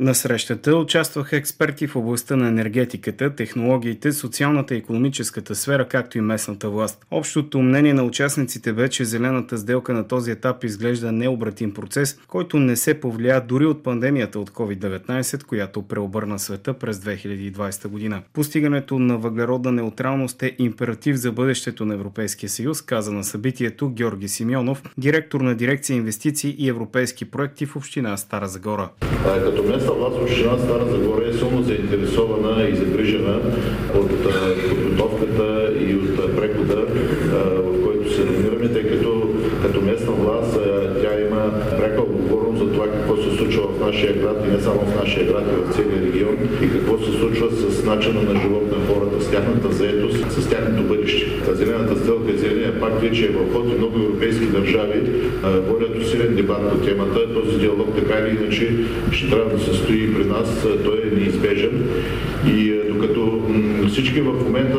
На срещата участваха експерти в областта на енергетиката, технологиите, социалната и економическата сфера, както и местната власт. Общото мнение на участниците бе, че зелената сделка на този етап изглежда необратим процес, който не се повлия дори от пандемията от COVID-19, която преобърна света през 2020 година. Постигането на въглеродна неутралност е императив за бъдещето на Европейския съюз, каза на събитието Георги Симеонов, директор на дирекция инвестиции и европейски проекти в община Стара Загора. Като местна в община Стара Загора е силно заинтересована и загрижена от нашия град и не само в нашия град, и в целия регион и какво се случва с начина на живот на хората, с тяхната заетост, с тяхното бъдеще. Зелената сделка и зеления пакт вече е в ход и много европейски държави водят усилен дебат по темата. Този диалог така или иначе ще трябва да се стои при нас, той е неизбежен. И докато всички в момента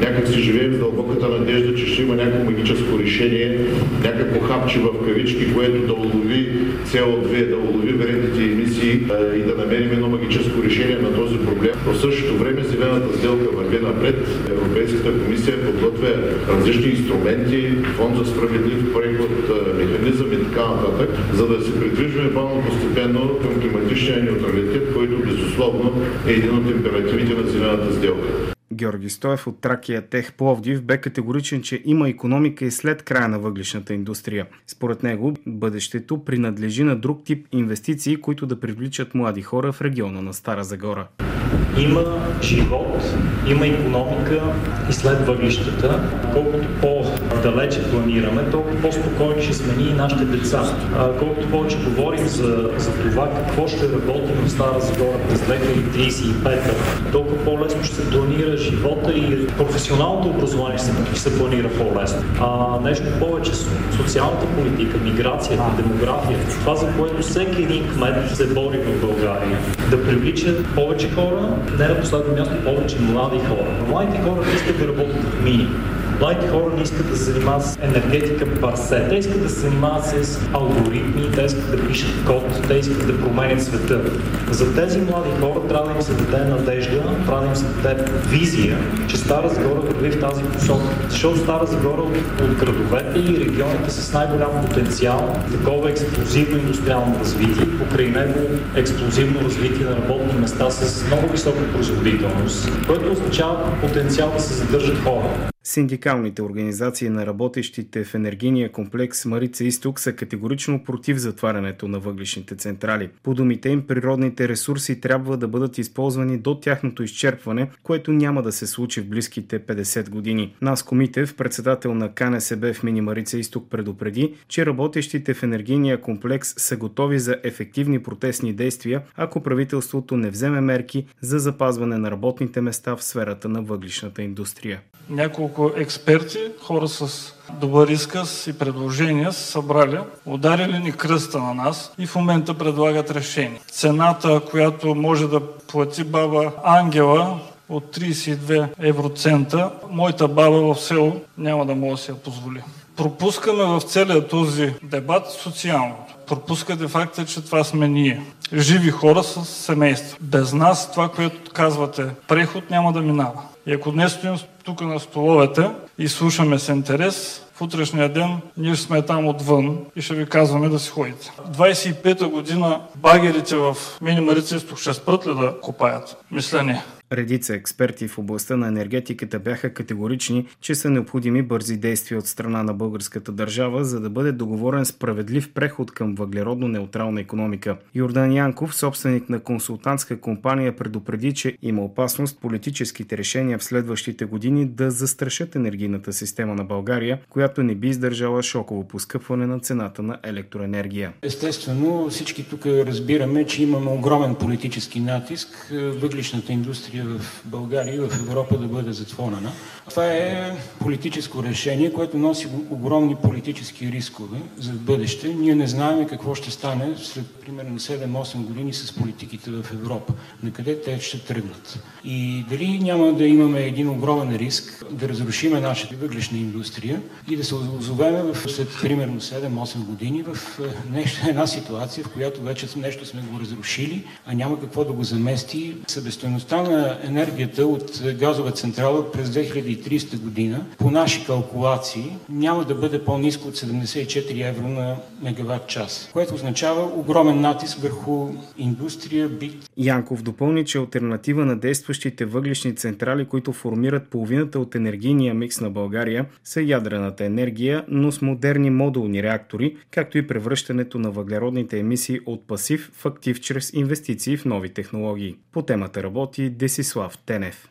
някак си живеем с дълбоката надежда, че ще има някакво магическо решение, някакво хапче в кавички, което да улови CO2, да улови вредните емисии и да намерим едно магическо решение на този проблем. В същото време зелената сделка върви напред. Европейската комисия подготвя различни инструменти, фонд за справедлив преход, механизъм и така нататък, за да се придвижваме бавно постепенно към климатичния неутралитет, който безусловно е един от императивите на зелената сделка. Георги Стоев от Тракия Тех Пловдив бе категоричен, че има економика и след края на въглишната индустрия. Според него, бъдещето принадлежи на друг тип инвестиции, които да привличат млади хора в региона на Стара Загора. Има живот, има економика и след въглищата. Колкото по-далече планираме, толкова по-спокойни ще сме ние и нашите деца. Колкото повече говорим за, за това какво ще работим в Стара Загора през 2035, толкова по-лесно ще се планира живота и професионалното образование ще се планира по-лесно. А, нещо повече, социалната политика, миграцията, демография, това за което всеки един кмет се бори в България. Да привлича повече хора, не на последно място повече млади хора. Младите хора искат да работят в мини. Младите хора не искат да се занимават с енергетика парсе. Те искат да се занимават с алгоритми, те искат да пишат код, те искат да променят света. За тези млади хора трябва да им се даде надежда, трябва да им се даде визия, че Стара Загора върви в тази посока. Защото Стара Загора от, градовете и регионите с най-голям потенциал, такова експлозивно индустриално развитие, покрай него експлозивно развитие на работни места с много висока производителност, което означава потенциал да се задържат хора. Синдикалните организации на работещите в енергийния комплекс Марица Изток са категорично против затварянето на въглишните централи. По думите им, природните ресурси трябва да бъдат използвани до тяхното изчерпване, което няма да се случи в близките 50 години. Наско Митев, председател на КНСБ в Мини Марица Изток, предупреди, че работещите в енергийния комплекс са готови за ефективни протестни действия, ако правителството не вземе мерки за запазване на работните места в сферата на въглишната индустрия. Няколко експерти, хора с добър изказ и предложения са събрали, ударили ни кръста на нас и в момента предлагат решение. Цената, която може да плати баба Ангела от 32 евроцента, моята баба в село няма да може да си я позволи. Пропускаме в целия този дебат социалното. Пропускате факта, че това сме ние. Живи хора с семейства. Без нас това, което казвате, преход няма да минава. И ако днес стоим тук на столовете и слушаме с интерес, в утрешния ден ние сме там отвън и ще ви казваме да си ходите. 25-та година багерите в Мини Марица ще спрат ли да копаят? Мисля не. Редица експерти в областта на енергетиката бяха категорични, че са необходими бързи действия от страна на българската държава, за да бъде договорен справедлив преход към въглеродно-неутрална економика. Йордан Янков, собственик на консултантска компания, предупреди, че има опасност политическите решения в следващите години да застрашат енергийната система на България, която не би издържала шоково поскъпване на цената на електроенергия. Естествено, всички тук разбираме, че имаме огромен политически натиск въглишната индустрия индустрия в България и в Европа да бъде затворена. Това е политическо решение, което носи огромни политически рискове за бъдеще. Ние не знаем какво ще стане след примерно 7-8 години с политиките в Европа. На къде те ще тръгнат. И дали няма да имаме един огромен риск да разрушиме нашата въглешна индустрия и да се озовеме в, след примерно 7-8 години в е, нещо, една ситуация, в която вече нещо сме го разрушили, а няма какво да го замести. Събестойността на енергията от газова централа през 2030 година по наши калкулации няма да бъде по-низко от 74 евро на мегаватт час, което означава огромен натиск върху индустрия, бит. Янков допълни, че альтернатива на действащите въглишни централи, които формират половината от енергийния микс на България, са ядрената енергия, но с модерни модулни реактори, както и превръщането на въглеродните емисии от пасив в актив чрез инвестиции в нови технологии. По темата работи Десислав Тенев.